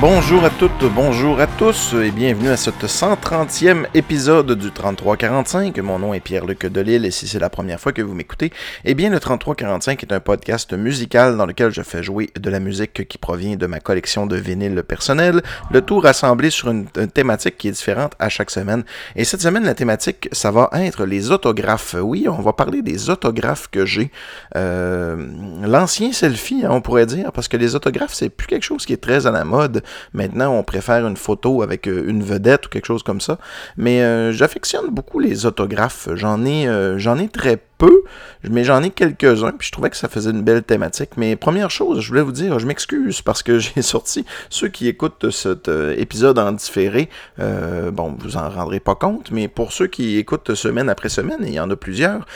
Bonjour à toutes, bonjour à tous et bienvenue à ce 130e épisode du 3345. Mon nom est Pierre-Luc Delille et si c'est la première fois que vous m'écoutez, eh bien le 3345 est un podcast musical dans lequel je fais jouer de la musique qui provient de ma collection de vinyles personnels, le tout rassemblé sur une, thématique qui est différente à chaque semaine. Et cette semaine, la thématique, ça va être les autographes. Oui, on va parler des autographes que j'ai. Euh, L'ancien selfie, hein, on pourrait dire, parce que les autographes, c'est plus quelque chose qui est très à la mode. Maintenant, on préfère une photo avec euh, une vedette ou quelque chose comme ça. Mais euh, j'affectionne beaucoup les autographes. J'en ai, euh, j'en ai très peu, mais j'en ai quelques-uns, puis je trouvais que ça faisait une belle thématique. Mais première chose, je voulais vous dire, je m'excuse parce que j'ai sorti, ceux qui écoutent cet épisode en différé, bon, vous en rendrez pas compte, mais pour ceux qui écoutent semaine après semaine, et il y en a plusieurs,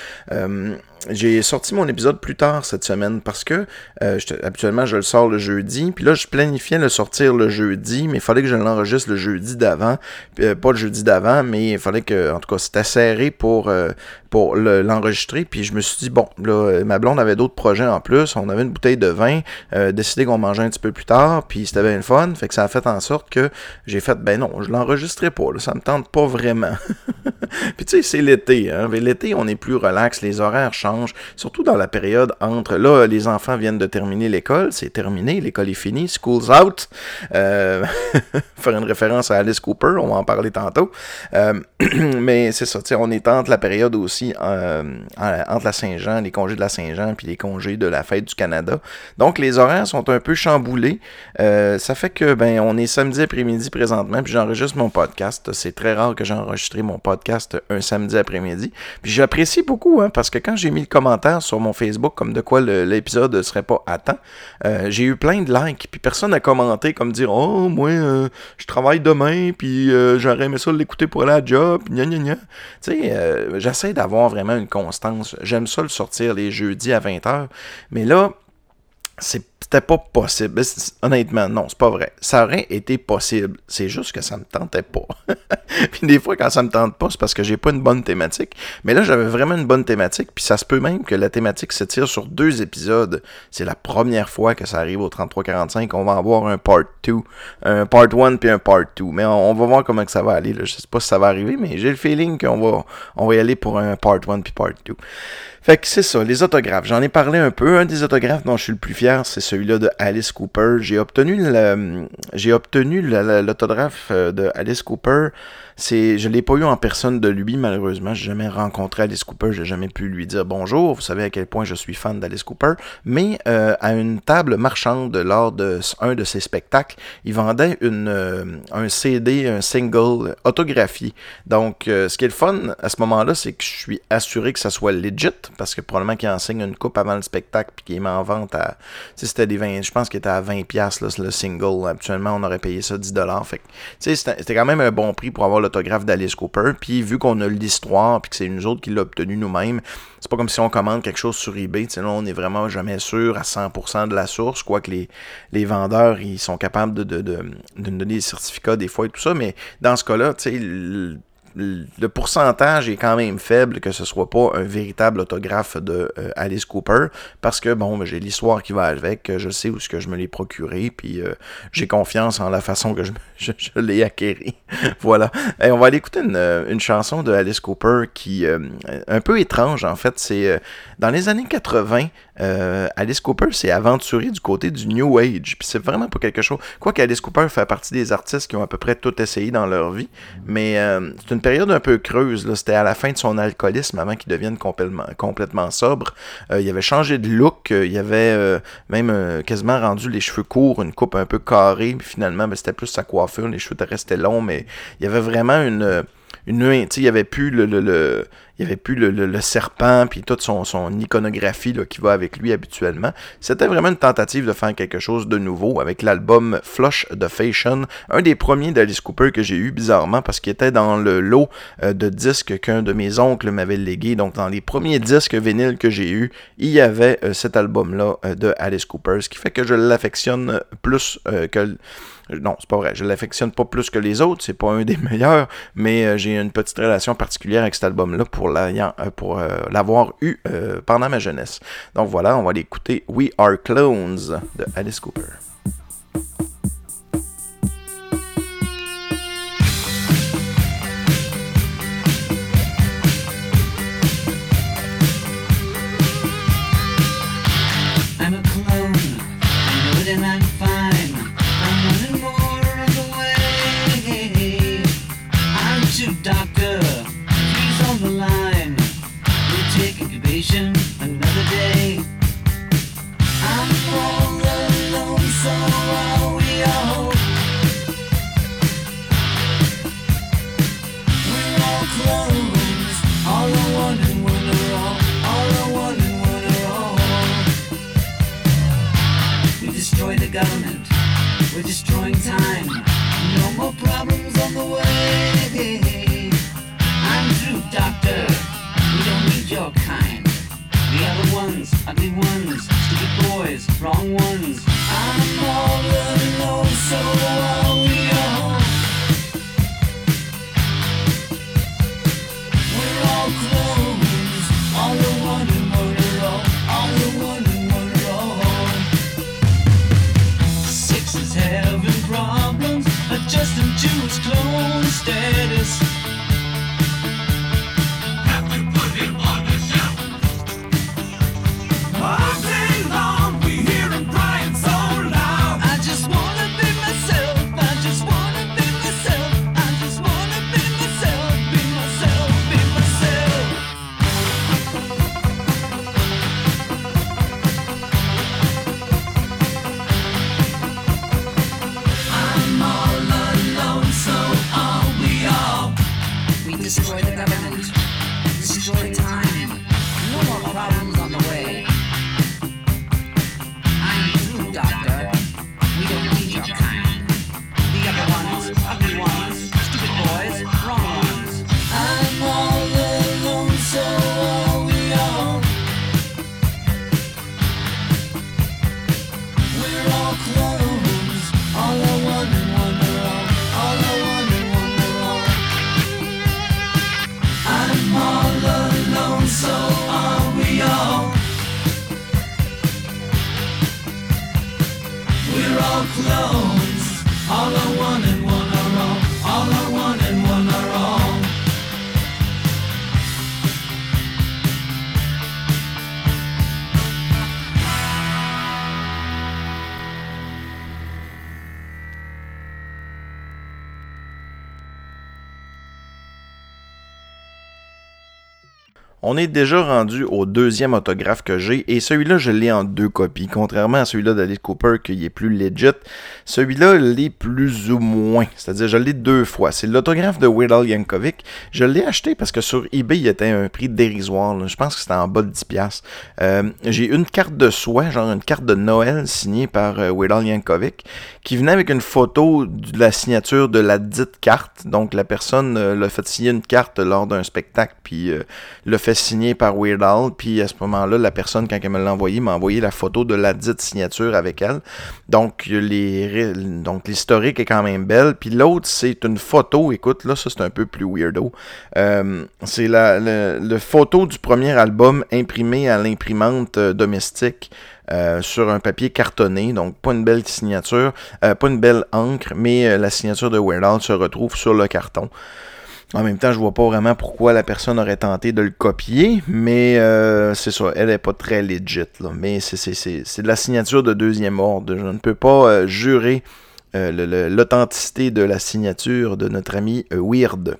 j'ai sorti mon épisode plus tard cette semaine parce que euh, habituellement je le sors le jeudi, puis là je planifiais le sortir le jeudi, mais il fallait que je l'enregistre le jeudi d'avant, euh, pas le jeudi d'avant, mais il fallait que, en tout cas, c'était serré pour, euh, pour l'enregistrer, puis je me suis dit, bon, là, ma blonde avait d'autres projets en plus, on avait une bouteille de vin, décidé qu'on mangeait un petit peu plus tard, puis c'était bien le fun, fait que ça a fait en sorte que j'ai fait, ben non, je l'enregistrerai pas, là, ça me tente pas vraiment. puis tu sais, c'est l'été, hein, l'été on est plus relax, les horaires changent, surtout dans la période entre là, les enfants viennent de terminer l'école, c'est terminé, l'école est finie, school's out. Euh, faire une référence à Alice Cooper, on va en parler tantôt. Euh, mais c'est ça, on est entre la période aussi euh, entre la Saint-Jean, les congés de la Saint-Jean, puis les congés de la fête du Canada. Donc les horaires sont un peu chamboulés. ça fait que ben on est samedi après-midi présentement, puis j'enregistre mon podcast. C'est très rare que j'ai enregistré mon podcast un samedi après-midi. Puis j'apprécie beaucoup, hein, parce que quand j'ai mis commentaires sur mon Facebook comme de quoi l'épisode ne serait pas à temps. Euh, j'ai eu plein de likes, puis personne n'a commenté comme dire Oh, moi, euh, je travaille demain, puis euh, j'aurais aimé ça l'écouter pour la job, gna gna gna. Tu sais, j'essaie d'avoir vraiment une constance. J'aime ça le sortir les jeudis à 20h, mais là, c'était pas possible. Honnêtement, non, c'est pas vrai. Ça aurait été possible. C'est juste que ça me tentait pas. puis des fois, quand ça me tente pas, c'est parce que j'ai pas une bonne thématique. Mais là, j'avais vraiment une bonne thématique. Puis ça se peut même que la thématique s'étire sur deux épisodes. C'est la première fois que ça arrive au 3345. On va avoir un part 2. Un part 1 puis un part 2. Mais on, va voir comment que ça va aller. Là. Je sais pas si ça va arriver, mais j'ai le feeling qu'on va, on va y aller pour un part 1 puis part 2. Fait que c'est ça, les autographes. J'en ai parlé un peu. Un des autographes dont je suis le plus fier, c'est celui-là de Alice Cooper. J'ai obtenu j'ai obtenu l'autographe euh, de Alice Cooper c'est, je l'ai pas eu en personne de lui, malheureusement. J'ai jamais rencontré Alice Cooper, j'ai jamais pu lui dire bonjour. Vous savez à quel point je suis fan d'Alice Cooper. Mais euh, à une table marchande lors de un de ses spectacles, il vendait une, euh, un CD, un single autographié. Donc, euh, ce qui est le fun à ce moment-là, c'est que je suis assuré que ça soit legit, parce que probablement qu'il enseigne une coupe avant le spectacle, puis qu'il met en vente à, si c'était des 20, je pense qu'il était à 20 pièces le single. Actuellement, on aurait payé ça 10 dollars. Fait c'était quand même un bon prix pour avoir l'autographe d'Alice Cooper. Puis vu qu'on a l'histoire, puis que c'est nous autres qui l'a obtenu nous-mêmes, c'est pas comme si on commande quelque chose sur eBay. Là, on est vraiment jamais sûr à 100% de la source, quoique les, les vendeurs ils sont capables de, de, de, de donner des certificats des fois et tout ça. Mais dans ce cas-là, tu sais, le pourcentage est quand même faible que ce soit pas un véritable autographe de euh, Alice Cooper parce que bon ben, j'ai l'histoire qui va avec je sais où ce que je me l'ai procuré puis euh, j'ai confiance en la façon que je, l'ai acquéri. Voilà. Et on va aller écouter une, euh, une, chanson de Alice Cooper qui un peu étrange en fait. C'est dans les années 80 Alice Cooper s'est aventuré du côté du New Age puis c'est vraiment pas quelque chose quoi qu'Alice Cooper fait partie des artistes qui ont à peu près tout essayé dans leur vie mais c'est une période un peu creuse. C'était à la fin de son alcoolisme avant qu'il devienne complètement, complètement sobre. Euh, il avait changé de look. Euh, il avait euh, même quasiment rendu les cheveux courts, une coupe un peu carrée. Puis finalement, ben, c'était plus sa coiffure. Les cheveux restaient longs, mais il y avait vraiment une une il y avait plus le, il y avait plus le, serpent puis toute son, son iconographie là, qui va avec lui habituellement. C'était vraiment une tentative de faire quelque chose de nouveau avec l'album Flush the Fashion, un des premiers d'Alice Cooper que j'ai eu bizarrement parce qu'il était dans le lot euh, de disques qu'un de mes oncles m'avait légué. Donc dans les premiers disques vinyles que j'ai eu, il y avait euh, cet album là euh, de Alice Cooper, ce qui fait que je l'affectionne plus que non, c'est pas vrai. Je l'affectionne pas plus que les autres. C'est pas un des meilleurs, mais j'ai une petite relation particulière avec cet album-là pour euh, euh, l'avoir eu pendant ma jeunesse. Donc voilà, on va l'écouter We Are Clones de Alice Cooper. know. On est déjà rendu au deuxième autographe que j'ai et celui-là, je l'ai en deux copies. Contrairement à celui-là d'Alice Cooper qui est plus legit, celui-là l'est plus ou moins. C'est-à-dire, je l'ai deux fois. C'est l'autographe de Weird Yankovic. Je l'ai acheté parce que sur eBay, il était un prix dérisoire. Je pense que c'était en bas de 10$. Euh, j'ai une carte de soie, genre une carte de Noël signée par euh, Yankovic, qui venait avec une photo de la signature de la dite carte. Donc, la personne euh, l'a fait signer une carte lors d'un spectacle, puis euh, l'a fait signer par Weird Al. Puis à ce moment-là, la personne, quand elle me l'a envoyé, m'a envoyé la photo de la dite signature avec elle. Donc, les, donc l'historique est quand même belle. Puis l'autre, c'est une photo. Écoute, là, ça, c'est un peu plus weirdo. Euh, c'est la, le, photo du premier album imprimé à l'imprimante euh, domestique. euh, sur un papier cartonné, donc pas une belle signature, pas une belle encre, mais la signature de Weird Al se retrouve sur le carton. En même temps, je vois pas vraiment pourquoi la personne aurait tenté de le copier, mais euh, c'est ça, elle est pas très legit, là. mais c'est, de la signature de deuxième ordre. Je ne peux pas euh, jurer euh, l'authenticité de la signature de notre ami Weird.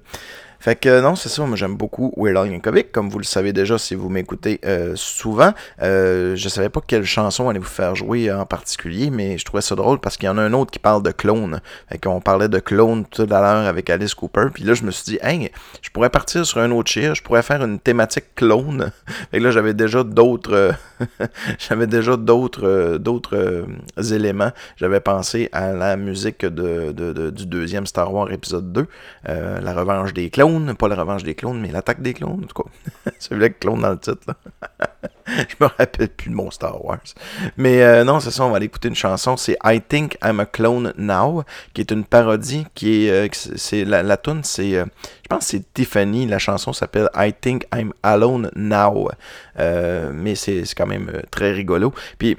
Fait que non, c'est ça, moi j'aime beaucoup Weird Al Yankovic, comme vous le savez déjà si vous m'écoutez euh, souvent. Euh, je savais pas quelle chanson allait vous faire jouer en particulier, mais je trouvais ça drôle parce qu'il y en a un autre qui parle de clone. Fait qu'on parlait de clone tout à l'heure avec Alice Cooper, puis là je me suis dit, hey, je pourrais partir sur un autre cheer, je pourrais faire une thématique clone. Fait que là j'avais déjà d'autres, euh, j'avais déjà d'autres, d'autres éléments. J'avais pensé à la musique de, du deuxième Star Wars épisode 2, euh, la revanche des clones, pas la revanche des clones, mais l'attaque des clones, en tout cas. Celui-là avec clone dans le titre, là. Je me rappelle plus de mon Star Wars. Mais euh, non, c'est ça, on va aller écouter une chanson. C'est I Think I'm a Clone Now, qui est une parodie, qui est, euh, c'est la, la tune, c'est, euh, je pense que c'est Tiffany, la chanson s'appelle I Think I'm Alone Now. Mais c'est quand même très rigolo. Puis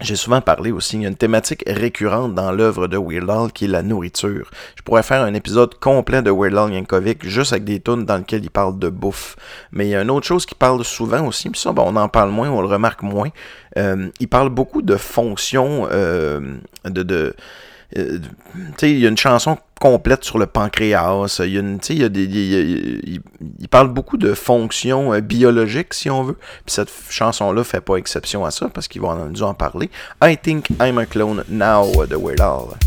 j'ai souvent parlé aussi, il y a une thématique récurrente dans l'œuvre de Weird Al qui est la nourriture. Je pourrais faire un épisode complet de Weird Al Yankovic juste avec des tunes dans lesquelles il parle de bouffe. Mais il y a une autre chose qu'il parle souvent aussi, puis ça, bon, on en parle moins, on le remarque moins. Euh, il parle beaucoup de fonctions, euh, de, de euh, il y a une chanson complète sur le pancréas. Il parle beaucoup de fonctions euh, biologiques, si on veut. Puis cette chanson-là fait pas exception à ça parce qu'ils vont en, dû en parler. I think I'm a clone now de Weird.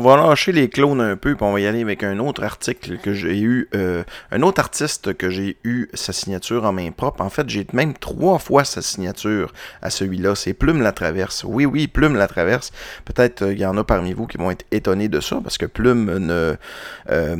On va lâcher les clones un peu, puis on va y aller avec un autre article que j'ai eu, euh, un autre artiste que j'ai eu sa signature en main propre. En fait, j'ai même trois fois sa signature à celui-là. C'est Plume la Traverse. Oui, oui, Plume la Traverse. Peut-être euh, il y en a parmi vous qui vont être étonnés de ça, parce que Plume euh,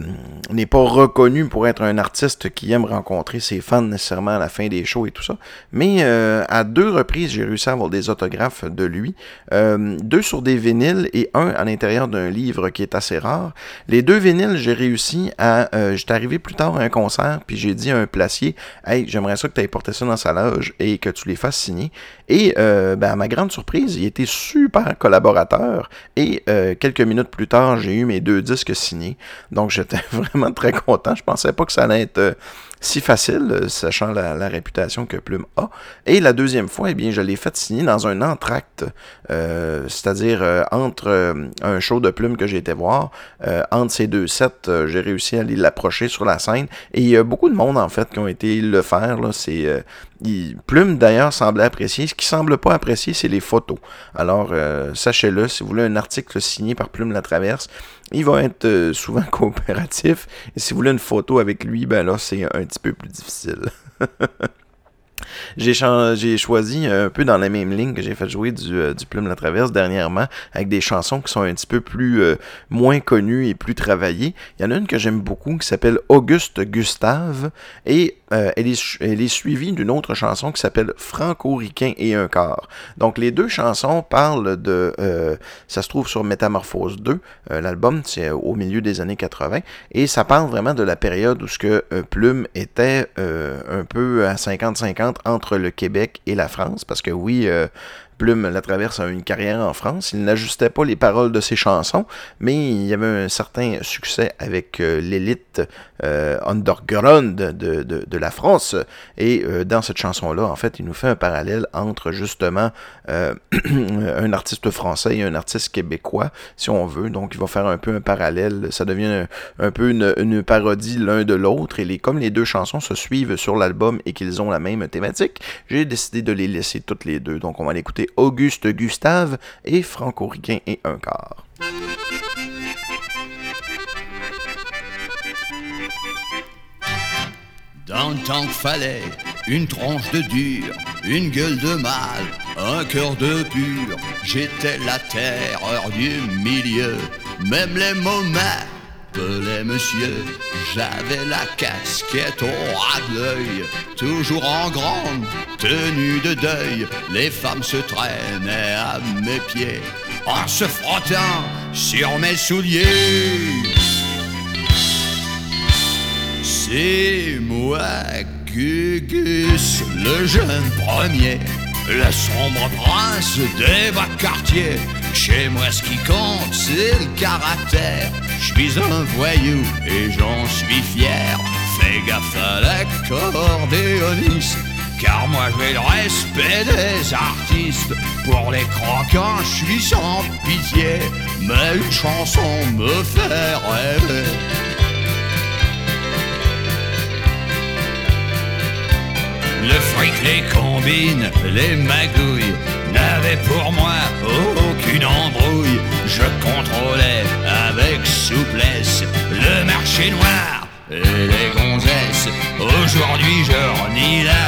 n'est pas reconnu pour être un artiste qui aime rencontrer ses fans nécessairement à la fin des shows et tout ça. Mais à deux reprises, j'ai réussi à avoir des autographes de lui. Deux sur des vinyles et un à l'intérieur d'un livre qui est assez rare. Les deux vinyles, j'ai réussi à... Euh, J'étais arrivé plus tard à un concert, puis j'ai dit à un placier, « Hey, j'aimerais ça que tu aies porté ça dans sa loge et que tu les fasses signer. » Et euh, ben, à ma grande surprise, il était super collaborateur. Et euh, quelques minutes plus tard, j'ai eu mes deux disques signés. Donc j'étais vraiment très content. Je pensais pas que ça allait être... si facile, euh, sachant la, réputation que Plume a. Et la deuxième fois, eh bien, je l'ai fait signer dans un entracte, euh, c'est-à-dire euh, entre euh, un show de Plume que j'ai été voir, euh, entre ces deux sets, j'ai réussi à aller l'approcher sur la scène. Et il y a beaucoup de monde, en fait, qui ont été le faire. Là, c'est, Plume, d'ailleurs, semblait apprécier. Ce qui semble pas apprécier, c'est les photos. Alors, sachez-le, si vous voulez un article signé par Plume la Traverse, il va être souvent coopératif. Et si vous voulez une photo avec lui, ben là, c'est un petit peu plus difficile. j'ai choisi un peu dans la même ligne que j'ai fait jouer du, euh, du Plume la Traverse dernièrement, avec des chansons qui sont un petit peu plus euh, moins connues et plus travaillées. Il y en a une que j'aime beaucoup qui s'appelle Auguste Gustave et euh, elle, est, elle est suivie d'une autre chanson qui s'appelle Franco-Ricain et un quart. Donc les deux chansons parlent de... ça se trouve sur Métamorphose 2, euh, l'album, c'est au milieu des années 80, et ça parle vraiment de la période où ce que Plume était un peu à 50-50 entre le Québec et la France, parce que oui, euh, Plume la traverse une carrière en France. Il n'ajustait pas les paroles de ses chansons, mais il y avait un certain succès avec euh, l'élite euh, underground de, la France. Et euh, dans cette chanson-là, en fait, il nous fait un parallèle entre justement un artiste français et un artiste québécois, si on veut. Donc, il va faire un peu un parallèle. Ça devient un, peu une, parodie l'un de l'autre. Et comme les deux chansons se suivent sur l'album et qu'ils ont la même thématique, j'ai décidé de les laisser toutes les deux. Donc, on va l'écouter Auguste Gustave et Franco-Ricain et un quart. Dans le temps qu'il fallait une tronche de dur, une gueule de mal, un cœur de pur, j'étais la terreur du milieu. Même les mots m'appelaient monsieur. J'avais la casquette au ras de l'œil, toujours en grande tenue de deuil. Les femmes se traînaient à mes pieds en se frottant sur mes souliers. C'est moi, Gugus, le jeune premier, le sombre prince des bas quartiers. Chez moi, ce qui compte, c'est le caractère. Je suis un voyou et j'en suis fier. Fais gaffe à l'accordéoniste. Car moi j'ai le respect des artistes Pour les croquants je suis sans pitié Mais une chanson me fait rêver Le fric, les combines, les magouilles n'avaient pour moi aucune embrouille. Je contrôlais avec souplesse le marché noir et les gonzesses. Aujourd'hui, je renie la.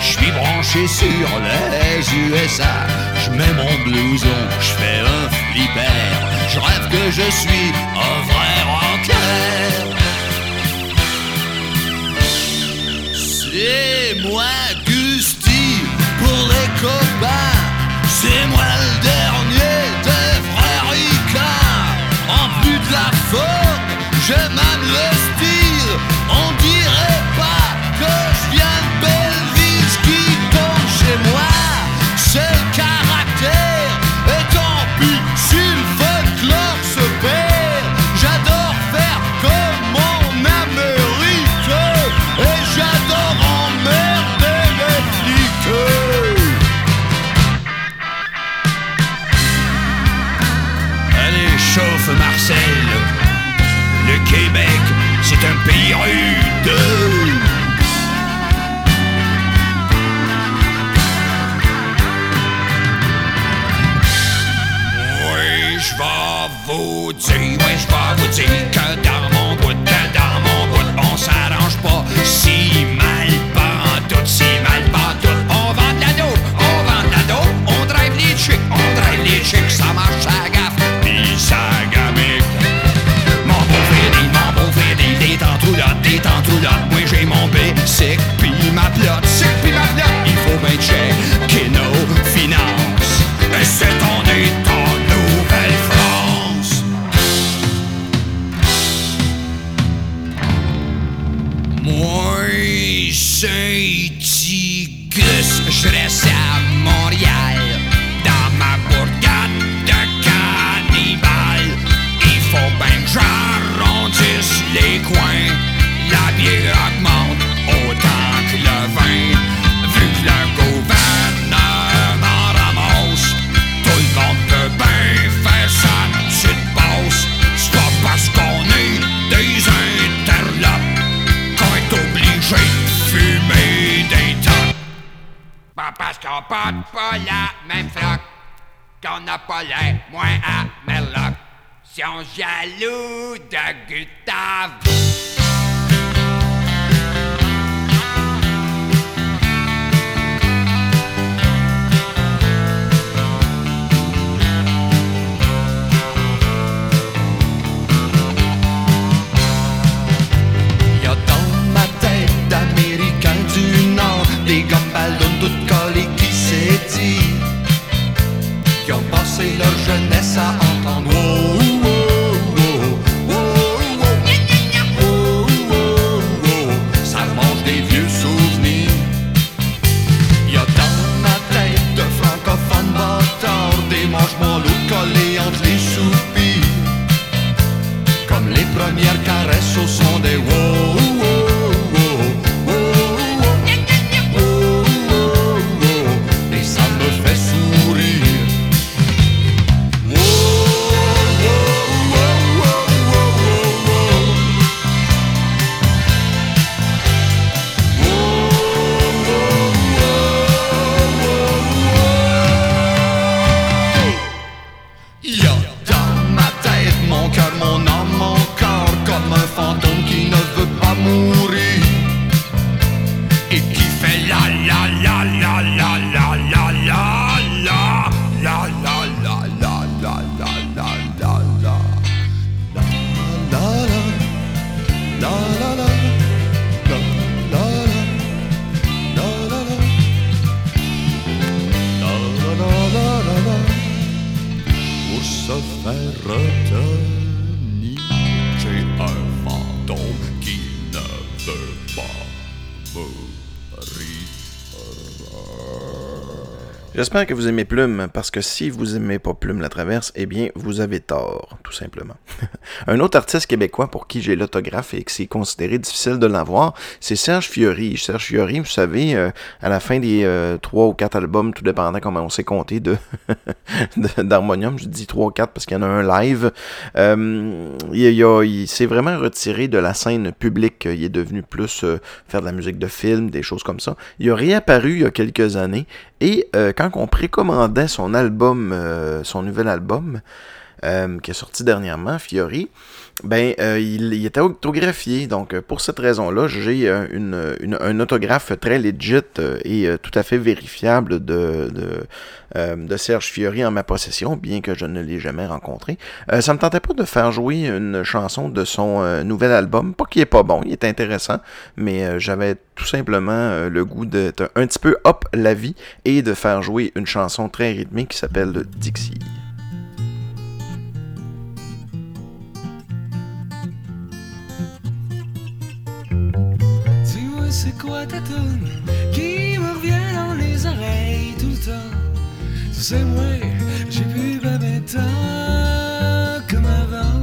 Je suis branché sur les USA. Je mets mon blouson, je fais un flipper. Je rêve que je suis un vrai rocker. C'est moi, C'est moi le dernier des frères Ricard. En plus de la forme, j'ai même vais vous dire, oui, je l'air moins à Merloc. Si on jaloux de Gustave. leur jeunesse à entendre. J'espère que vous aimez Plume, parce que si vous aimez pas Plume la Traverse, eh bien, vous avez tort, tout simplement. Un autre artiste québécois pour qui j'ai l'autographe et que c'est considéré difficile de l'avoir, c'est Serge Fiori. Serge Fiori, vous savez, euh, à la fin des euh, trois ou quatre albums, tout dépendant comment on s'est compté de d'Harmonium, je dis trois ou quatre parce qu'il y en a un live, euh, il, il s'est vraiment retiré de la scène publique. Il est devenu plus faire de la musique de film, des choses comme ça. Il a réapparu il y a quelques années et quand on précommandait son album, son nouvel album, euh, qui est sorti dernièrement, Fiori, ben, euh, il, était autographié. Donc, euh, pour cette raison-là, j'ai une, un autographe très legit et tout à fait vérifiable de, de, Serge Fiori en ma possession, bien que je ne l'ai jamais rencontré. Euh, ça me tentait pas de faire jouer une chanson de son nouvel album. Pas qu'il est pas bon, il est intéressant, mais j'avais tout simplement le goût d'être un petit peu up la vie et de faire jouer une chanson très rythmique qui s'appelle Dixie. Quoi ta tune qui me revient dans les oreilles tout le temps? Sais moi, j'ai plus ben ben temps comme avant.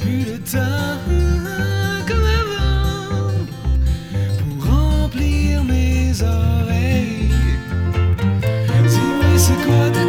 Plus de temps comme avant pour remplir mes oreilles. C'est quoi ta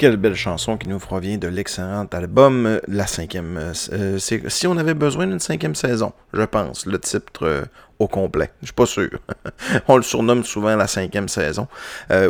Quelle belle chanson qui nous provient de l'excellent album euh, La cinquième. euh, euh, si on avait besoin d'une cinquième saison, je pense. Le titre au complet. Je suis pas sûr. on le surnomme souvent la cinquième saison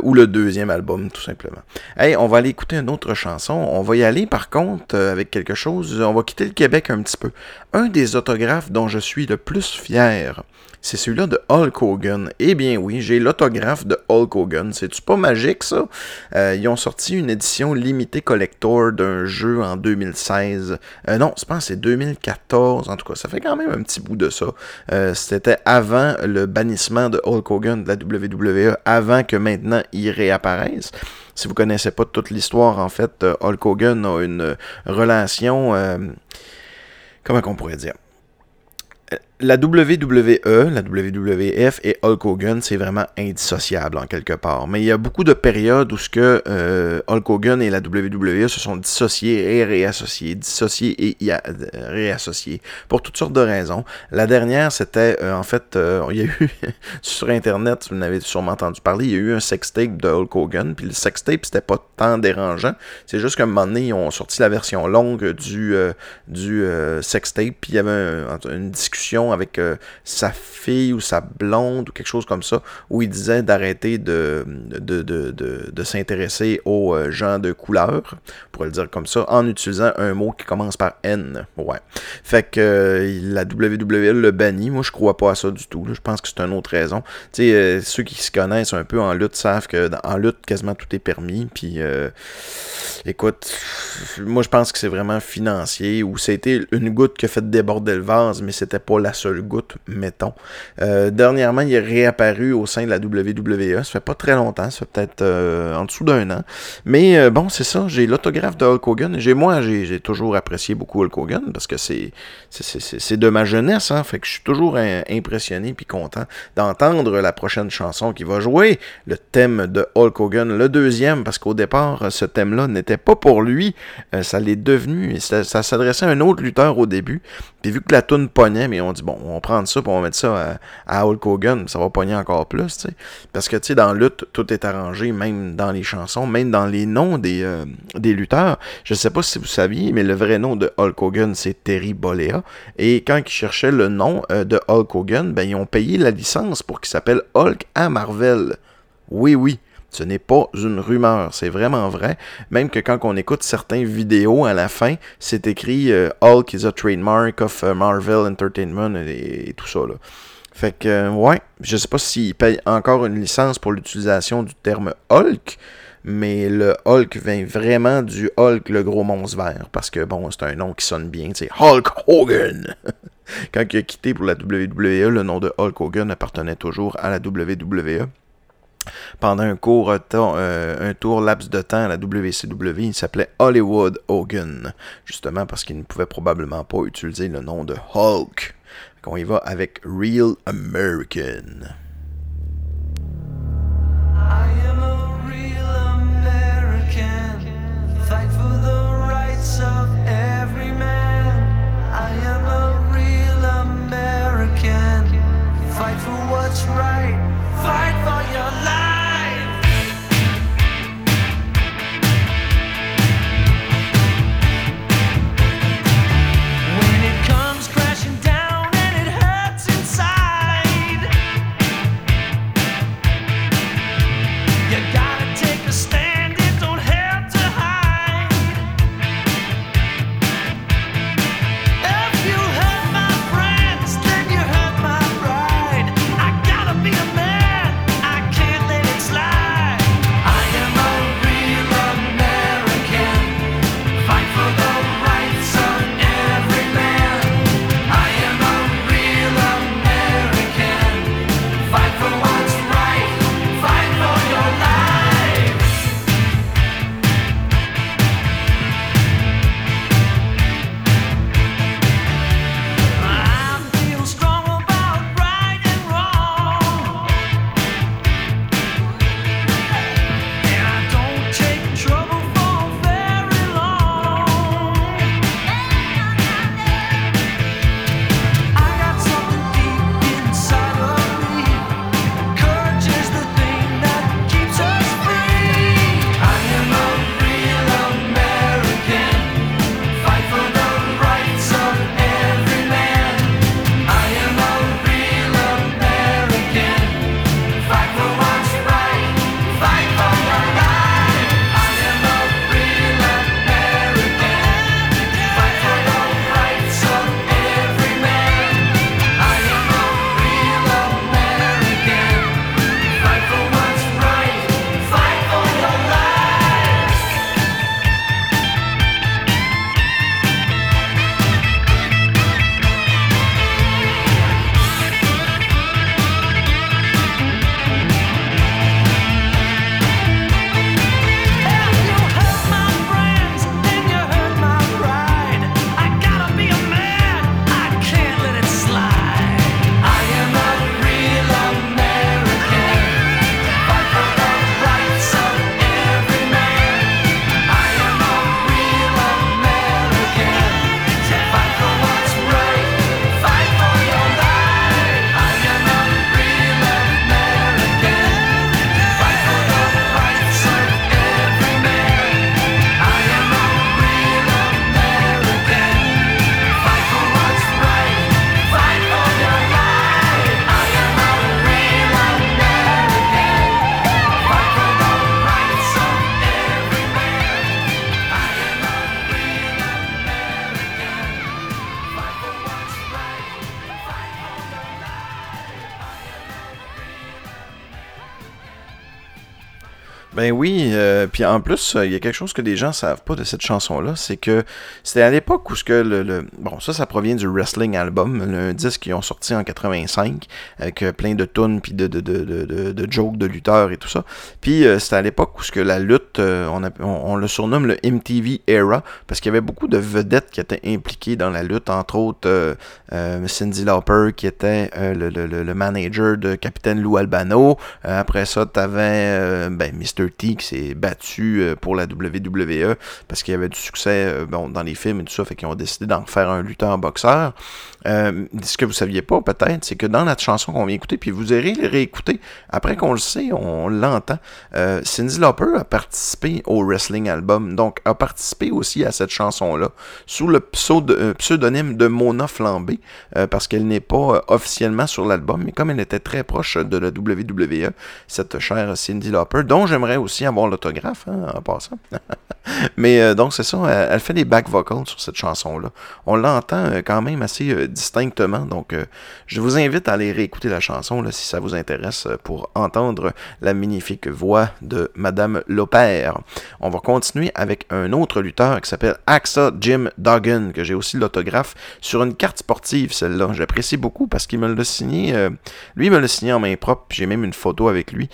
ou le deuxième album, tout simplement. Hey, on va aller écouter une autre chanson. On va y aller, par contre, avec quelque chose. On va quitter le Québec un petit peu. Un des autographes dont je suis le plus fier, c'est celui-là de Hulk Hogan. Eh bien oui, j'ai l'autographe de Hulk Hogan. C'est-tu pas magique, ça? Euh, ils ont sorti une édition limitée collector d'un jeu en 2016. Euh, non, je pense que c'est 2014. En tout cas, ça fait quand même un petit bout de ça. Euh, C'était avant le bannissement de Hulk Hogan de la WWE, avant que maintenant il réapparaisse. Si vous connaissez pas toute l'histoire, en fait, euh, Hulk Hogan a une relation... euh, comment qu'on pourrait dire? La WWE, la WWF et Hulk Hogan, c'est vraiment indissociable en quelque part. Mais il y a beaucoup de périodes où ce que euh, Hulk Hogan et la WWE se sont dissociés et réassociés, dissociés et euh, réassociés pour toutes sortes de raisons. La dernière, c'était euh, en fait, euh, il y a eu sur Internet, vous en avez sûrement entendu parler, il y a eu un sextape de Hulk Hogan, puis le sextape c'était pas tant dérangeant. C'est juste qu'à un moment donné, ils ont sorti la version longue du euh, du sextape, puis il y avait un- une discussion avec euh, sa fille ou sa blonde ou quelque chose comme ça, où il disait d'arrêter de, de, de, de, s'intéresser aux euh, gens de couleur, pour le dire comme ça, en utilisant un mot qui commence par N. Ouais. Fait que euh, la WWE le bannit. Moi, je crois pas à ça du tout. Je pense que c'est une autre raison. Tu sais, ceux qui se connaissent un peu en lutte savent que en lutte, quasiment tout est permis. Puis, écoute, moi, je pense que c'est vraiment financier ou c'était une goutte qui a fait déborder le vase, mais c'était pas la seule goutte, mettons. Euh, dernièrement, il est réapparu au sein de la WWE. Ça fait pas très longtemps, ça fait peut-être euh, en dessous d'un an. Mais euh, bon, c'est ça. J'ai l'autographe de Hulk Hogan. J'ai moi, j'ai toujours apprécié beaucoup Hulk Hogan parce que c'est c'est- de ma jeunesse, hein. Fait que je suis toujours impressionné puis content d'entendre la prochaine chanson qui va jouer, le thème de Hulk Hogan, le deuxième, parce qu'au départ, ce thème-là n'était pas pour lui. Ça l'est devenu. Ça s'adressait à un autre lutteur au début. Puis vu que la toune pognait, mais on dit bon, on va prendre ça, puis on va mettre ça à, Hulk Hogan, ça va pogner encore plus, tu sais. Parce que tu sais, dans lutte, tout est arrangé, même dans les chansons, même dans les noms des, euh, des lutteurs. Je sais pas si vous saviez, mais le vrai nom de Hulk Hogan, c'est Terry Bollea. Et quand ils cherchaient le nom euh, de Hulk Hogan, ben ils ont payé la licence pour qu'il s'appelle Hulk à Marvel. Oui, oui. Ce n'est pas une rumeur, c'est vraiment vrai. Même que quand on écoute certaines vidéos à la fin, c'est écrit euh, Hulk is a trademark of euh, Marvel Entertainment et, tout ça. Là. Fait que, euh, ouais, je sais pas s'ils payent encore une licence pour l'utilisation du terme Hulk, mais le Hulk vient vraiment du Hulk, le gros monstre vert, parce que bon, c'est un nom qui sonne bien, c'est Hulk Hogan. Quand il a quitté pour la WWE, le nom de Hulk Hogan appartenait toujours à la WWE pendant un court temps, euh, un tour laps de temps à la WCW, il s'appelait Hollywood Hogan, justement parce qu'il ne pouvait probablement pas utiliser le nom de Hulk. On y va avec Real American. Ben oui, euh, puis en plus, euh, il y a quelque chose que les gens savent pas de cette chanson-là, c'est que c'était à l'époque où ce que le, bon ça ça provient du wrestling album, le disque qu'ils ont sorti en 85 avec euh, plein de tunes puis de de, de, de, jokes de lutteurs et tout ça. Puis c'était à l'époque où ce que la lutte, on, on le surnomme le MTV era parce qu'il y avait beaucoup de vedettes qui étaient impliquées dans la lutte, entre autres euh, Cindy Lauper qui était euh, le, le, le- manager de Capitaine Lou Albano. Euh, après ça, t'avais euh, ben, Mr. T qui s'est battu pour la WWE parce qu'il y avait du succès bon, dans les films et tout ça, fait qu'ils ont décidé d'en faire un lutteur boxeur. Euh, ce que vous saviez pas peut-être, c'est que dans la chanson qu'on vient écouter, puis vous irez le réécouter, après qu'on le sait, on, l'entend, euh, Cindy Lauper a participé au wrestling album, donc a participé aussi à cette chanson-là, sous le euh, pseudonyme de Mona Flambé, euh, parce qu'elle n'est pas euh, officiellement sur l'album, mais comme elle était très proche de la WWE, cette chère Cindy Lauper, dont j'aimerais aussi avoir l'autographe, hein, en passant. Mais donc c'est ça, elle, elle fait des back vocals sur cette chanson-là. On l'entend quand même assez distinctement, donc euh, je vous invite à aller réécouter la chanson si ça vous intéresse euh, pour entendre la magnifique voix de Madame Lopère. On va continuer avec un autre lutteur qui s'appelle Axa Jim Duggan, que j'ai aussi l'autographe sur une carte sportive, celle-là. J'apprécie beaucoup parce qu'il me l'a signé, euh, lui me l'a signé en main propre, j'ai même une photo avec lui.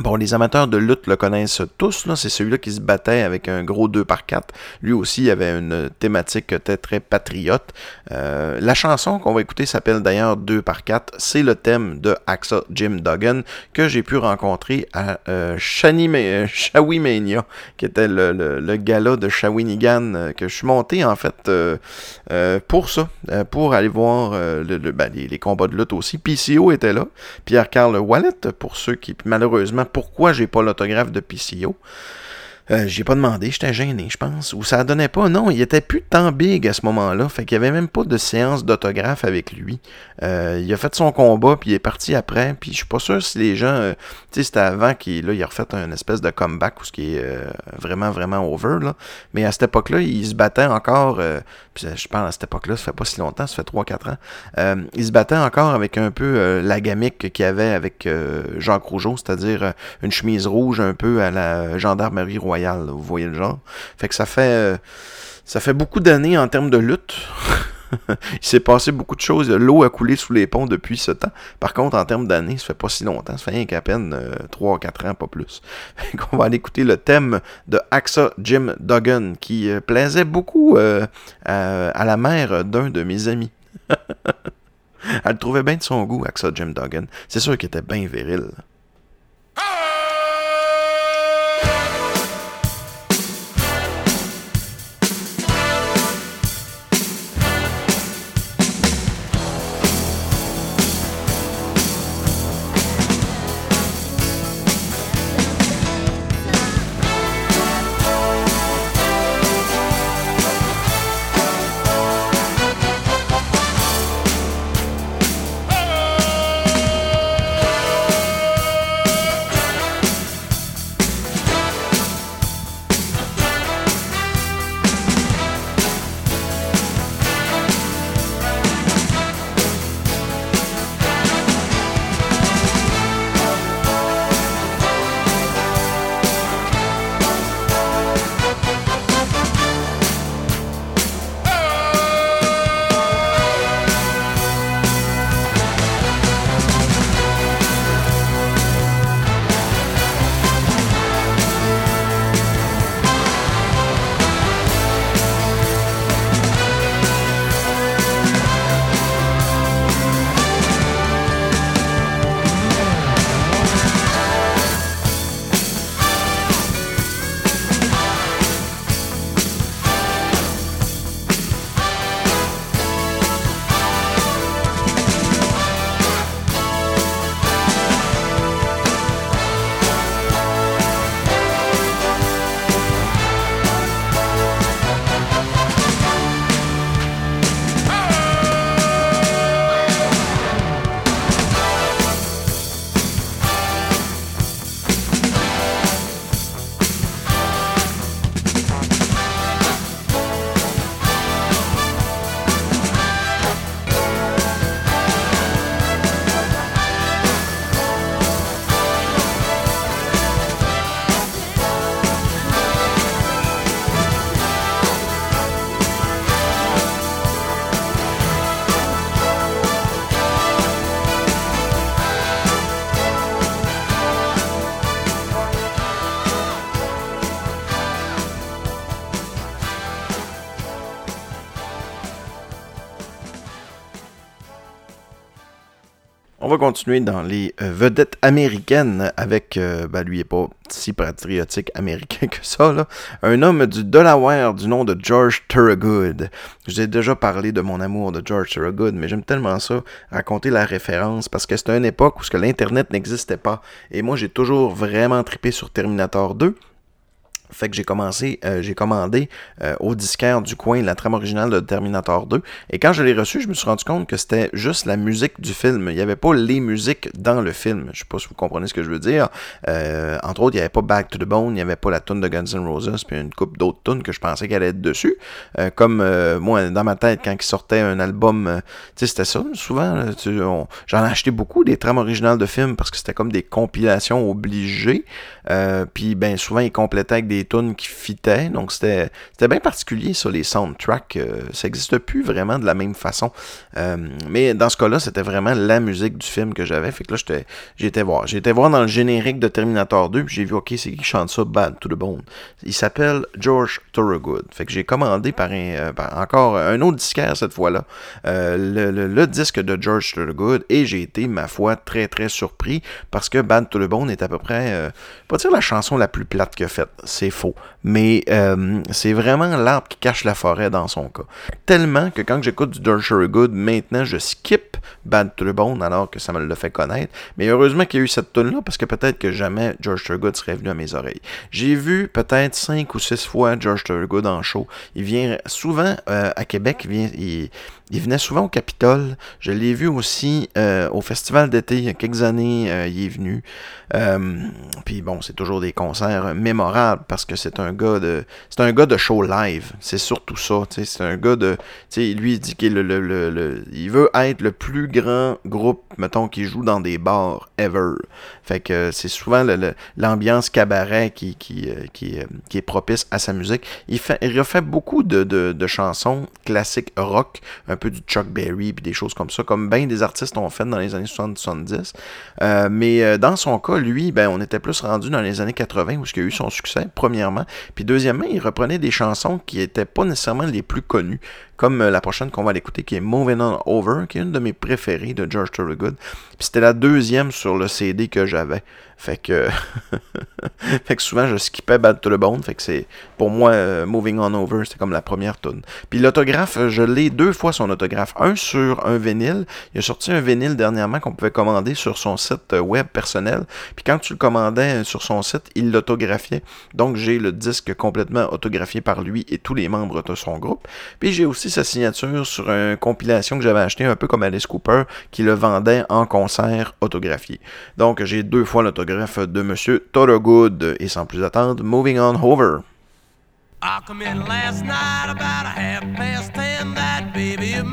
Bon, les amateurs de lutte le connaissent tous. C'est celui-là qui se battait avec un gros 2 par 4 Lui aussi il avait une thématique très, très patriote. Euh, la chanson qu'on va écouter s'appelle d'ailleurs 2 par 4 C'est le thème de Axa Jim Duggan que j'ai pu rencontrer à euh, euh, Shawimania, qui était le, gala de Shawinigan euh, que je suis monté en fait pour ça, pour aller voir ben, les, les combats de lutte aussi. PCO était là. Pierre-Carl Wallet, pour ceux qui, malheureusement, pourquoi j'ai pas l'autographe de PCO. Euh, j'ai pas demandé, j'étais gêné, je pense. Ou ça donnait pas. Non, il était plus tant big à ce moment-là. Fait qu'il y avait même pas de séance d'autographe avec lui. Euh, il a fait son combat, puis il est parti après. Puis je suis pas sûr si les gens. euh, tu sais, c'était avant qu'il il a refait un espèce de comeback ou ce qui est vraiment, vraiment over. Là. Mais à cette époque-là, il se battait encore. puis je parle à cette époque-là, ça fait pas si longtemps, ça fait 3-4 ans. Il se battait encore avec un peu la gamique qu'il avait avec Jacques Rougeau, c'est-à-dire une chemise rouge un peu à la gendarmerie royale. Vous voyez le genre. Fait que ça fait. euh, ça fait beaucoup d'années en termes de lutte. Il s'est passé beaucoup de choses. L'eau a coulé sous les ponts depuis ce temps. Par contre, en termes d'années, ça fait pas si longtemps. Ça fait rien qu'à peine 3-4 ans, pas plus. Qu'on va aller écouter le thème de Axa Jim Duggan qui euh, plaisait beaucoup euh, à, la mère d'un de mes amis. Elle le trouvait bien de son goût, Axa Jim Duggan. C'est sûr qu'il était bien viril. Continuer dans les euh, vedettes américaines avec, euh, ben lui, il n'est pas si patriotique américain que ça, là. un homme du Delaware du nom de George Thorogood. Je vous ai déjà parlé de mon amour de George Thorogood, mais j'aime tellement ça, raconter la référence, parce que c'était une époque où l'Internet n'existait pas. Et moi, j'ai toujours vraiment trippé sur Terminator 2. Fait que j'ai commencé, euh, j'ai commandé euh, au disquaire du coin la trame originale de Terminator 2. Et quand je l'ai reçu, je me suis rendu compte que c'était juste la musique du film. Il n'y avait pas les musiques dans le film. Je sais pas si vous comprenez ce que je veux dire. Euh, entre autres, il n'y avait pas Back to the Bone, il n'y avait pas la tune de Guns N' Roses, puis une coupe d'autres tunes que je pensais qu'elle allait être dessus. Comme moi, dans ma tête, quand il sortait un album, tu sais, c'était ça. Souvent, j'en ai acheté beaucoup des trames originales de films parce que c'était comme des compilations obligées. Puis ben souvent ils complétaient avec des tunes qui fitaient. Donc c'était bien particulier ça les soundtracks. euh, ça n'existe plus vraiment de la même façon. Euh, mais dans ce cas-là, c'était vraiment la musique du film que j'avais. Fait que là j'étais voir. Été voir dans le générique de Terminator 2, puis j'ai vu OK, c'est qui chante ça? Bad to the Bone. Il s'appelle George Thorogood. Fait que j'ai commandé par, un, euh, encore un autre disquaire cette fois-là le, le- disque de George Thorogood et j'ai été ma foi très très surpris parce que Bad to the Bone est à peu près pas dire la chanson la plus plate que faite, c'est faux, mais euh, c'est vraiment l'arbre qui cache la forêt dans son cas. Tellement que quand j'écoute du George Thorogood, maintenant je skip Bad to the Bone alors que ça me l'a fait connaître. Mais heureusement qu'il y a eu cette tune là parce que peut-être que jamais George Thorogood serait venu à mes oreilles. J'ai vu peut-être cinq ou six fois George Thorogood en show. Il vient souvent euh, à Québec, il, vient, il, il venait souvent au Capitole. Je l'ai vu aussi euh, au festival d'été il y a quelques années. euh, il est venu. Euh, puis bon, c'est toujours des concerts mémorables parce que c'est un gars de c'est un gars de show live. C'est surtout ça. C'est un gars de. Lui, il dit qu'il le, le- le- il veut être le plus grand groupe, mettons, qui joue dans des bars ever. Fait que c'est souvent l'ambiance cabaret qui, qui, qui, qui est propice à sa musique. Il, fait, il refait beaucoup de, de, de chansons classiques rock, peu du Chuck Berry puis des choses comme ça, comme bien des artistes ont fait dans les années 70. Euh, mais euh, dans son cas, lui, ben, on était plus rendu dans les années 80 où il a eu son succès, premièrement. Puis deuxièmement, il reprenait des chansons qui n'étaient pas nécessairement les plus connues, comme euh, la prochaine qu'on va aller écouter, qui est Moving On Over, qui est une de mes préférées de George Thorogood. Puis c'était la deuxième sur le CD que j'avais. Fait que, fait que souvent je skippais Bad to the Bone. Fait que c'est pour moi euh, Moving On Over, c'était comme la première tune. Puis l'autographe, je l'ai deux fois son autographe. Un sur un vinyle. Il a sorti un vinyle dernièrement qu'on pouvait commander sur son site euh, web personnel. Puis quand tu le commandais euh, sur son site, il l'autographiait. Donc j'ai le disque complètement autographié par lui et tous les membres de son groupe. Puis j'ai aussi sa signature sur une compilation que j'avais acheté un peu comme Alice Cooper qui le vendait en concert autographié. Donc j'ai deux fois l'autographe de Monsieur Thorogood et sans plus attendre, Moving On Over. I come in last night about a half past ten. That baby of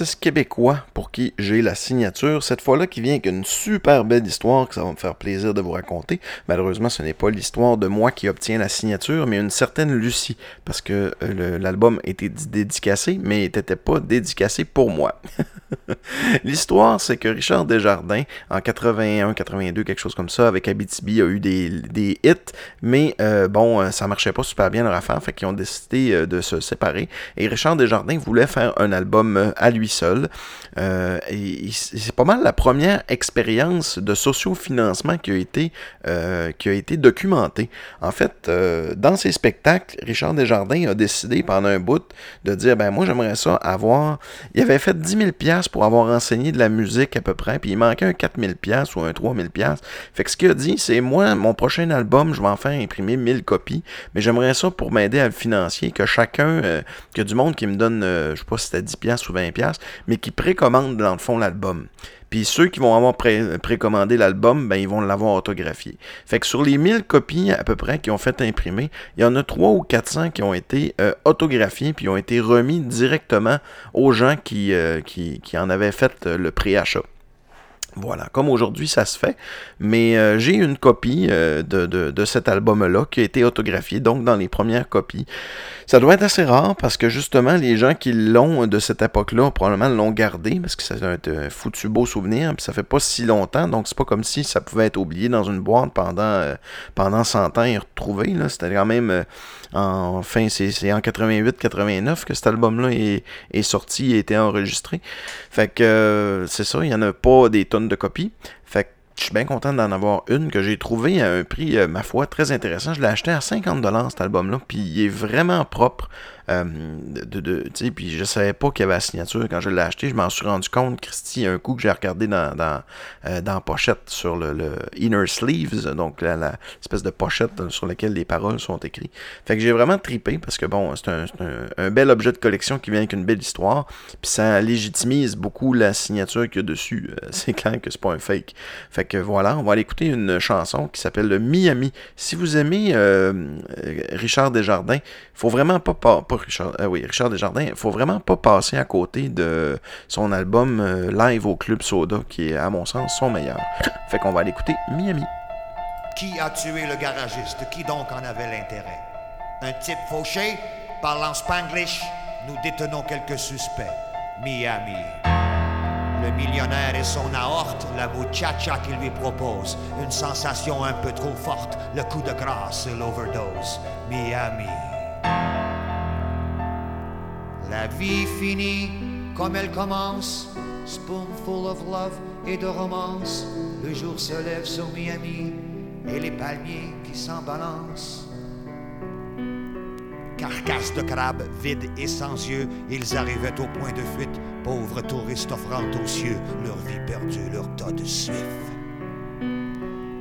Un autre artiste québécois qui j'ai la signature, cette fois-là qui vient avec une super belle histoire que ça va me faire plaisir de vous raconter. Malheureusement, ce n'est pas l'histoire de moi qui obtient la signature, mais une certaine Lucie, parce que euh, l'album était dé- dédicacé, mais n'était pas dédicacé pour moi. L'histoire, c'est que Richard Desjardins, en 81, 82, quelque chose comme ça, avec Abitibi, a eu des, des hits, mais euh, bon, euh, ça marchait pas super bien leur affaire, fait qu'ils ont décidé de se séparer. Et Richard Desjardins voulait faire un album à lui seul. Et c'est pas mal la première expérience de sociofinancement qui a été, euh, qui a été documentée. En fait, euh, dans ses spectacles, Richard Desjardins a décidé pendant un bout de dire ben moi j'aimerais ça avoir. Il avait fait 10 000 pièces pour avoir enseigné de la musique à peu près, puis il manquait un 4 000 pièces ou un 3 000 pièces. Fait que ce qu'il a dit, c'est moi mon prochain album, je vais en faire imprimer 1000 copies, mais j'aimerais ça pour m'aider à le financer, que chacun, euh, que du monde qui me donne, euh, je sais pas si c'était 10 pièces ou 20 pièces, mais qui précommande dans le fond l'album. Puis ceux qui vont avoir pré- précommandé l'album, ben ils vont l'avoir autographié. Fait que sur les 1000 copies à peu près qui ont fait imprimer, il y en a 3 ou 400 qui ont été euh, autographiés puis ont été remis directement aux gens qui, euh, qui en avaient fait euh, le préachat. Voilà, comme aujourd'hui ça se fait. Mais euh, j'ai une copie euh, de, cet album-là qui a été autographié, donc dans les premières copies. Ça doit être assez rare parce que justement, les gens qui l'ont de cette époque-là, probablement l'ont gardé parce que c'est un, un foutu beau souvenir, puis ça fait pas si longtemps, donc c'est pas comme si ça pouvait être oublié dans une boîte pendant, euh, pendant 100 ans et retrouvé. C'était quand même en fin, c'est en 88-89 que cet album-là est, est sorti et a été enregistré. Fait que c'est ça, il y en a pas des tonnes de copies. Fait que je suis bien content d'en avoir une que j'ai trouvée à un prix, euh, ma foi, très intéressant. Je l'ai acheté à 50$ cet album-là, puis il est vraiment propre. Euh, de, puis je savais pas qu'il y avait la signature quand je l'ai acheté. Je m'en suis rendu compte, Christy, un coup que j'ai regardé dans, dans, euh, pochette sur le, inner sleeves, donc la, la espèce de pochette sur laquelle les paroles sont écrites. Fait que j'ai vraiment tripé parce que bon, c'est un, un- bel objet de collection qui vient avec une belle histoire, puis ça légitimise beaucoup la signature qu'il y a dessus. Euh, c'est clair que c'est pas un fake. Fait que voilà, on va aller écouter une chanson qui s'appelle le Miami. Si vous aimez euh, Richard Desjardins, faut vraiment pas Richard, euh, oui, Richard Desjardins, faut vraiment pas passer à côté de son album euh, live au Club Soda, qui est à mon sens son meilleur. Fait qu'on va aller écouter Miami. Qui a tué le garagiste? Qui donc en avait l'intérêt? Un type fauché, parlant spanglish, nous détenons quelques suspects. Miami. Le millionnaire et son aorte, la muchacha qu'il lui propose. Une sensation un peu trop forte, le coup de grâce et l'overdose. Miami. La vie finit comme elle commence, spoonful of love et de romance. Le jour se lève sur Miami et les palmiers qui s'en balancent. Carcasse de crabe, vide et sans yeux, ils arrivaient au point de fuite, pauvres touristes offrant aux cieux leur vie perdue, leur tas de suif.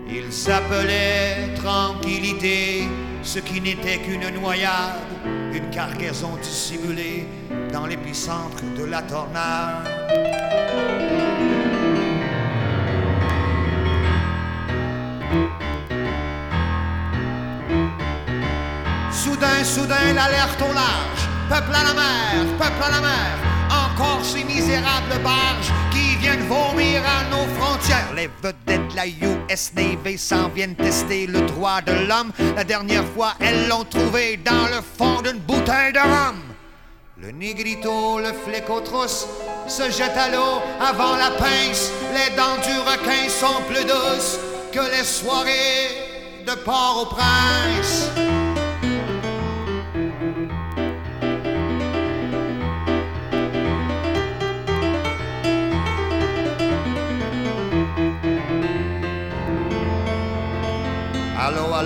Ils s'appelaient tranquillité, ce qui n'était qu'une noyade, une cargaison dissimulée dans l'épicentre de la tornade. Soudain, soudain, l'alerte au large. Peuple à la mer, peuple à la mer. Encore ces misérables barges vomir à nos frontières. Les vedettes de la US Navy s'en viennent tester le droit de l'homme. La dernière fois, elles l'ont trouvé dans le fond d'une bouteille de rhum. Le négrito, le flic aux se jette à l'eau avant la pince. Les dents du requin sont plus douces que les soirées de Port-au-Prince.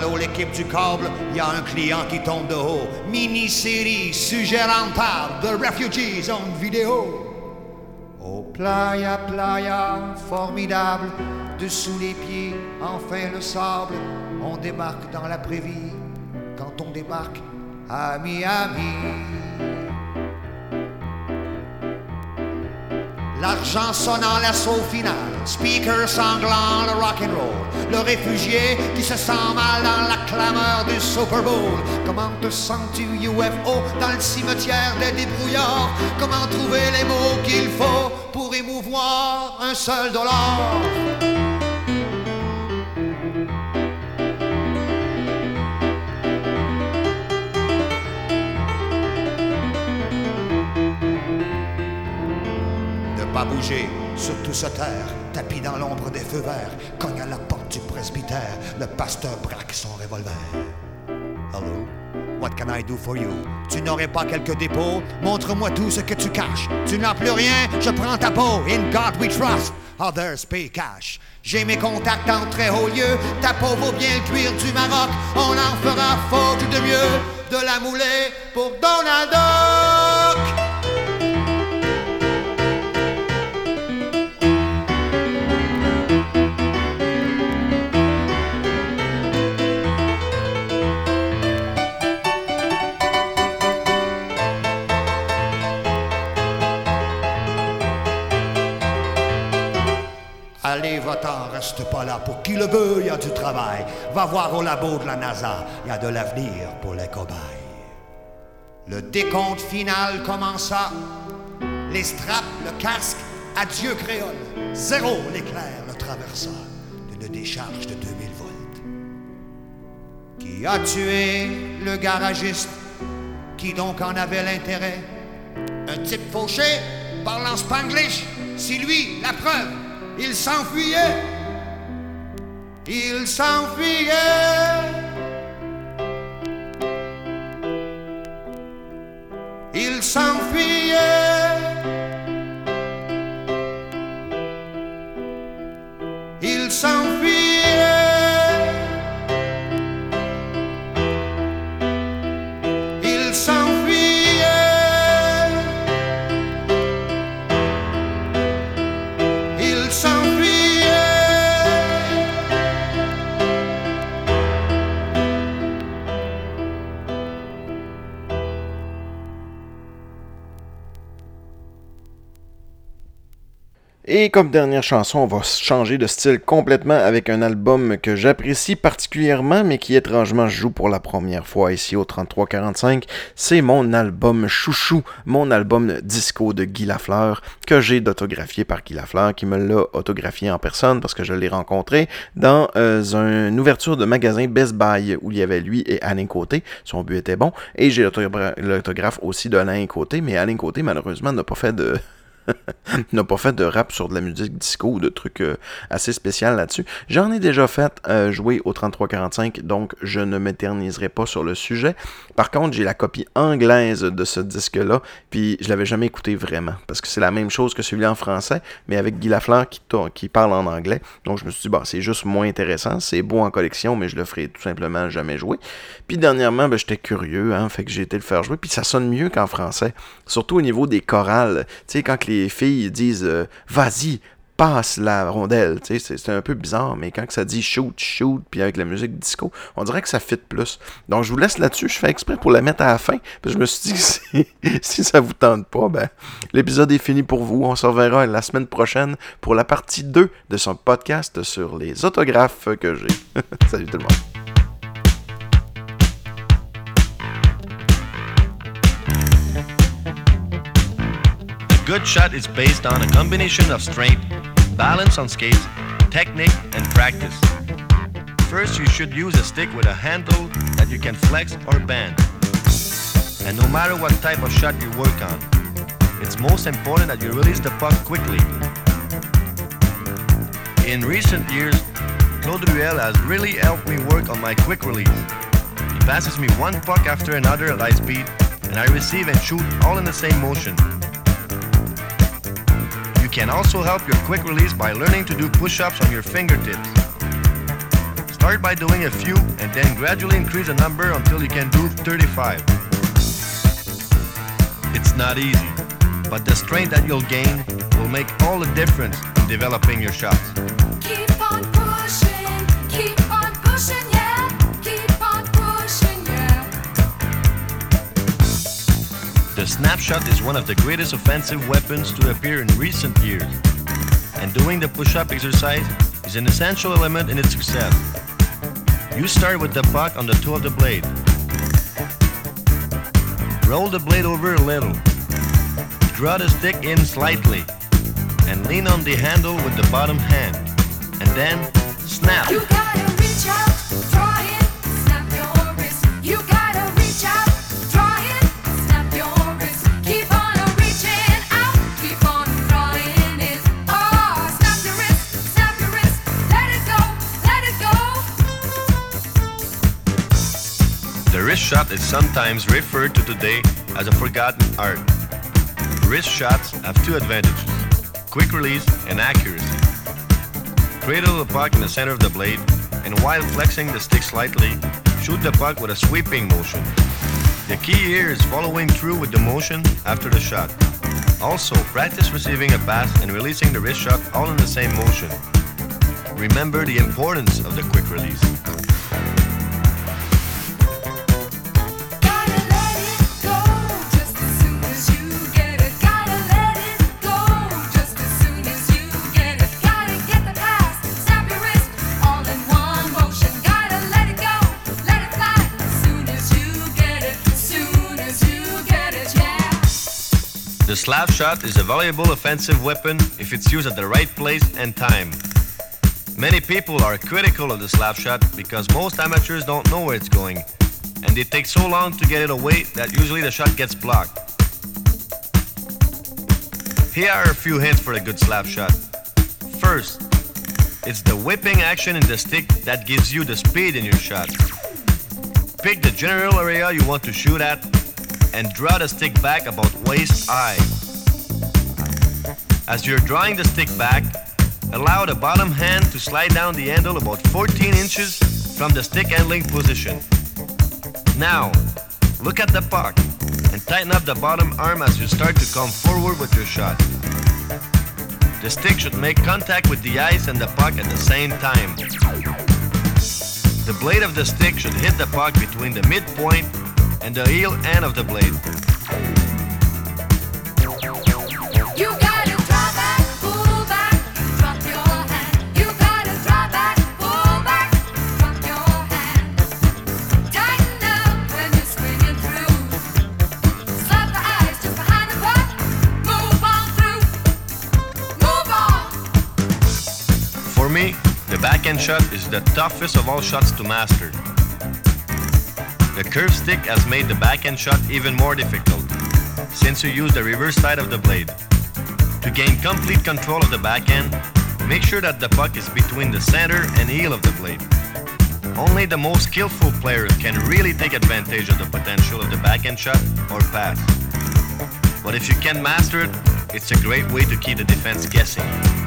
L'équipe du câble, y a un client qui tombe de haut. Mini-série, sujet rentable, The Refugees en vidéo. Oh, playa, playa, formidable, dessous les pieds, enfin le sable. On débarque dans la prairie, quand on débarque à Miami. La large en sonnant l'assaut final. Speaker sanglant le rock'n'roll. Le réfugié qui se sent mal dans la clameur du Super Bowl. Comment te sens-tu UFO dans le cimetière des débrouillards? Comment trouver les mots qu'il faut pour émouvoir un seul dollar? Pas bouger, surtout se taire, tapis dans l'ombre des feux verts, cogne à la porte du presbytère, le pasteur braque son revolver. Hello, what can I do for you? Tu n'aurais pas quelques dépôts? Montre-moi tout ce que tu caches. Tu n'as plus rien, je prends ta peau. In God we trust, others pay cash. J'ai mes contacts en très haut lieu, ta peau vaut bien le cuir du Maroc. On en fera faute de mieux, de la mouler pour Donald Reste pas là. Pour qui le veut, il y a du travail. Va voir au labo de la NASA, il y a de l'avenir pour les cobayes. Le décompte final commença. Les straps, le casque, adieu créole. Zéro l'éclair le traversa d'une décharge de 2000 volts. Qui a tué le garagiste? Qui donc en avait l'intérêt? Un type fauché, parlant spanglish, c'est lui, la preuve. Il s'enfuyait. Il s'enfuyait. Il s'enfuyait. Il s'enfuyait. Et comme dernière chanson, on va changer de style complètement avec un album que j'apprécie particulièrement, mais qui étrangement joue pour la première fois ici au 3345. C'est mon album chouchou, mon album disco de Guy Lafleur, que j'ai d'autographié par Guy Lafleur, qui me l'a autographié en personne parce que je l'ai rencontré dans euh, une ouverture de magasin Best Buy où il y avait lui et Alain Côté. Son but était bon. Et j'ai l'autogra- l'autographe aussi de Alain Côté, mais Alain Côté, malheureusement, n'a pas fait de. n'a pas fait de rap sur de la musique disco ou de trucs euh, assez spécial là-dessus. J'en ai déjà fait euh, jouer au 3345, donc je ne m'éterniserai pas sur le sujet. Par contre, j'ai la copie anglaise de ce disque-là, puis je l'avais jamais écouté vraiment, parce que c'est la même chose que celui en français, mais avec Guy Lafleur qui, parle en anglais. Donc je me suis dit, c'est juste moins intéressant, c'est beau en collection, mais je le ferai tout simplement jamais jouer. Puis dernièrement, ben, j'étais curieux, hein, fait que j'ai été le faire jouer, puis ça sonne mieux qu'en français, surtout au niveau des chorales. Tu sais, quand les filles disent euh, Vas-y, passe la rondelle, c'est- un peu bizarre, mais quand ça dit shoot, shoot, puis avec la musique disco, on dirait que ça fit plus. Donc je vous laisse là-dessus, je fais exprès pour la mettre à la fin, parce je me suis dit si, si ça vous tente pas, ben, l'épisode est fini pour vous. On se reverra la semaine prochaine pour la partie 2 de son podcast sur les autographes que j'ai. Salut tout le monde. Good shot is based on a combination of strength, balance on skates, technique, and practice. First, you should use a stick with a handle that you can flex or bend. And no matter what type of shot you work on, it's most important that you release the puck quickly. In recent years, Claude Ruel has really helped me work on my quick release. He passes me one puck after another at high speed, and I receive and shoot all in the same motion. Can also help your quick release by learning to do push-ups on your fingertips. Start by doing a few and then gradually increase the number until you can do 35. It's not easy, but the strength that you'll gain will make all the difference in developing your shots. Snapshot is one of the greatest offensive weapons to appear in recent years, and doing the push-up exercise is an essential element in its success. You start with the puck on the toe of the blade. Roll the blade over a little. Draw the stick in slightly, and lean on the handle with the bottom hand, and then snap. Shot is sometimes referred to today as a forgotten art. Wrist shots have two advantages quick release and accuracy. Cradle the puck in the center of the blade, and while flexing the stick slightly, shoot the puck with a sweeping motion. The key here is following through with the motion after the shot. Also, practice receiving a pass and releasing the wrist shot all in the same motion. Remember the importance of the quick release. Slap shot is a valuable offensive weapon if it's used at the right place and time. Many people are critical of the slap shot because most amateurs don't know where it's going, and it takes so long to get it away that usually the shot gets blocked. Here are a few hints for a good slap shot. First, it's the whipping action in the stick that gives you the speed in your shot. Pick the general area you want to shoot at and draw the stick back about waist high. As you're drawing the stick back, allow the bottom hand to slide down the handle about 14 inches from the stick handling position. Now, look at the puck and tighten up the bottom arm as you start to come forward with your shot. The stick should make contact with the ice and the puck at the same time. The blade of the stick should hit the puck between the midpoint and the heel end of the blade. Me, the backhand shot is the toughest of all shots to master. The curved stick has made the backhand shot even more difficult, since you use the reverse side of the blade. To gain complete control of the backhand, make sure that the puck is between the center and heel of the blade. Only the most skillful players can really take advantage of the potential of the backhand shot or pass. But if you can master it, it's a great way to keep the defense guessing.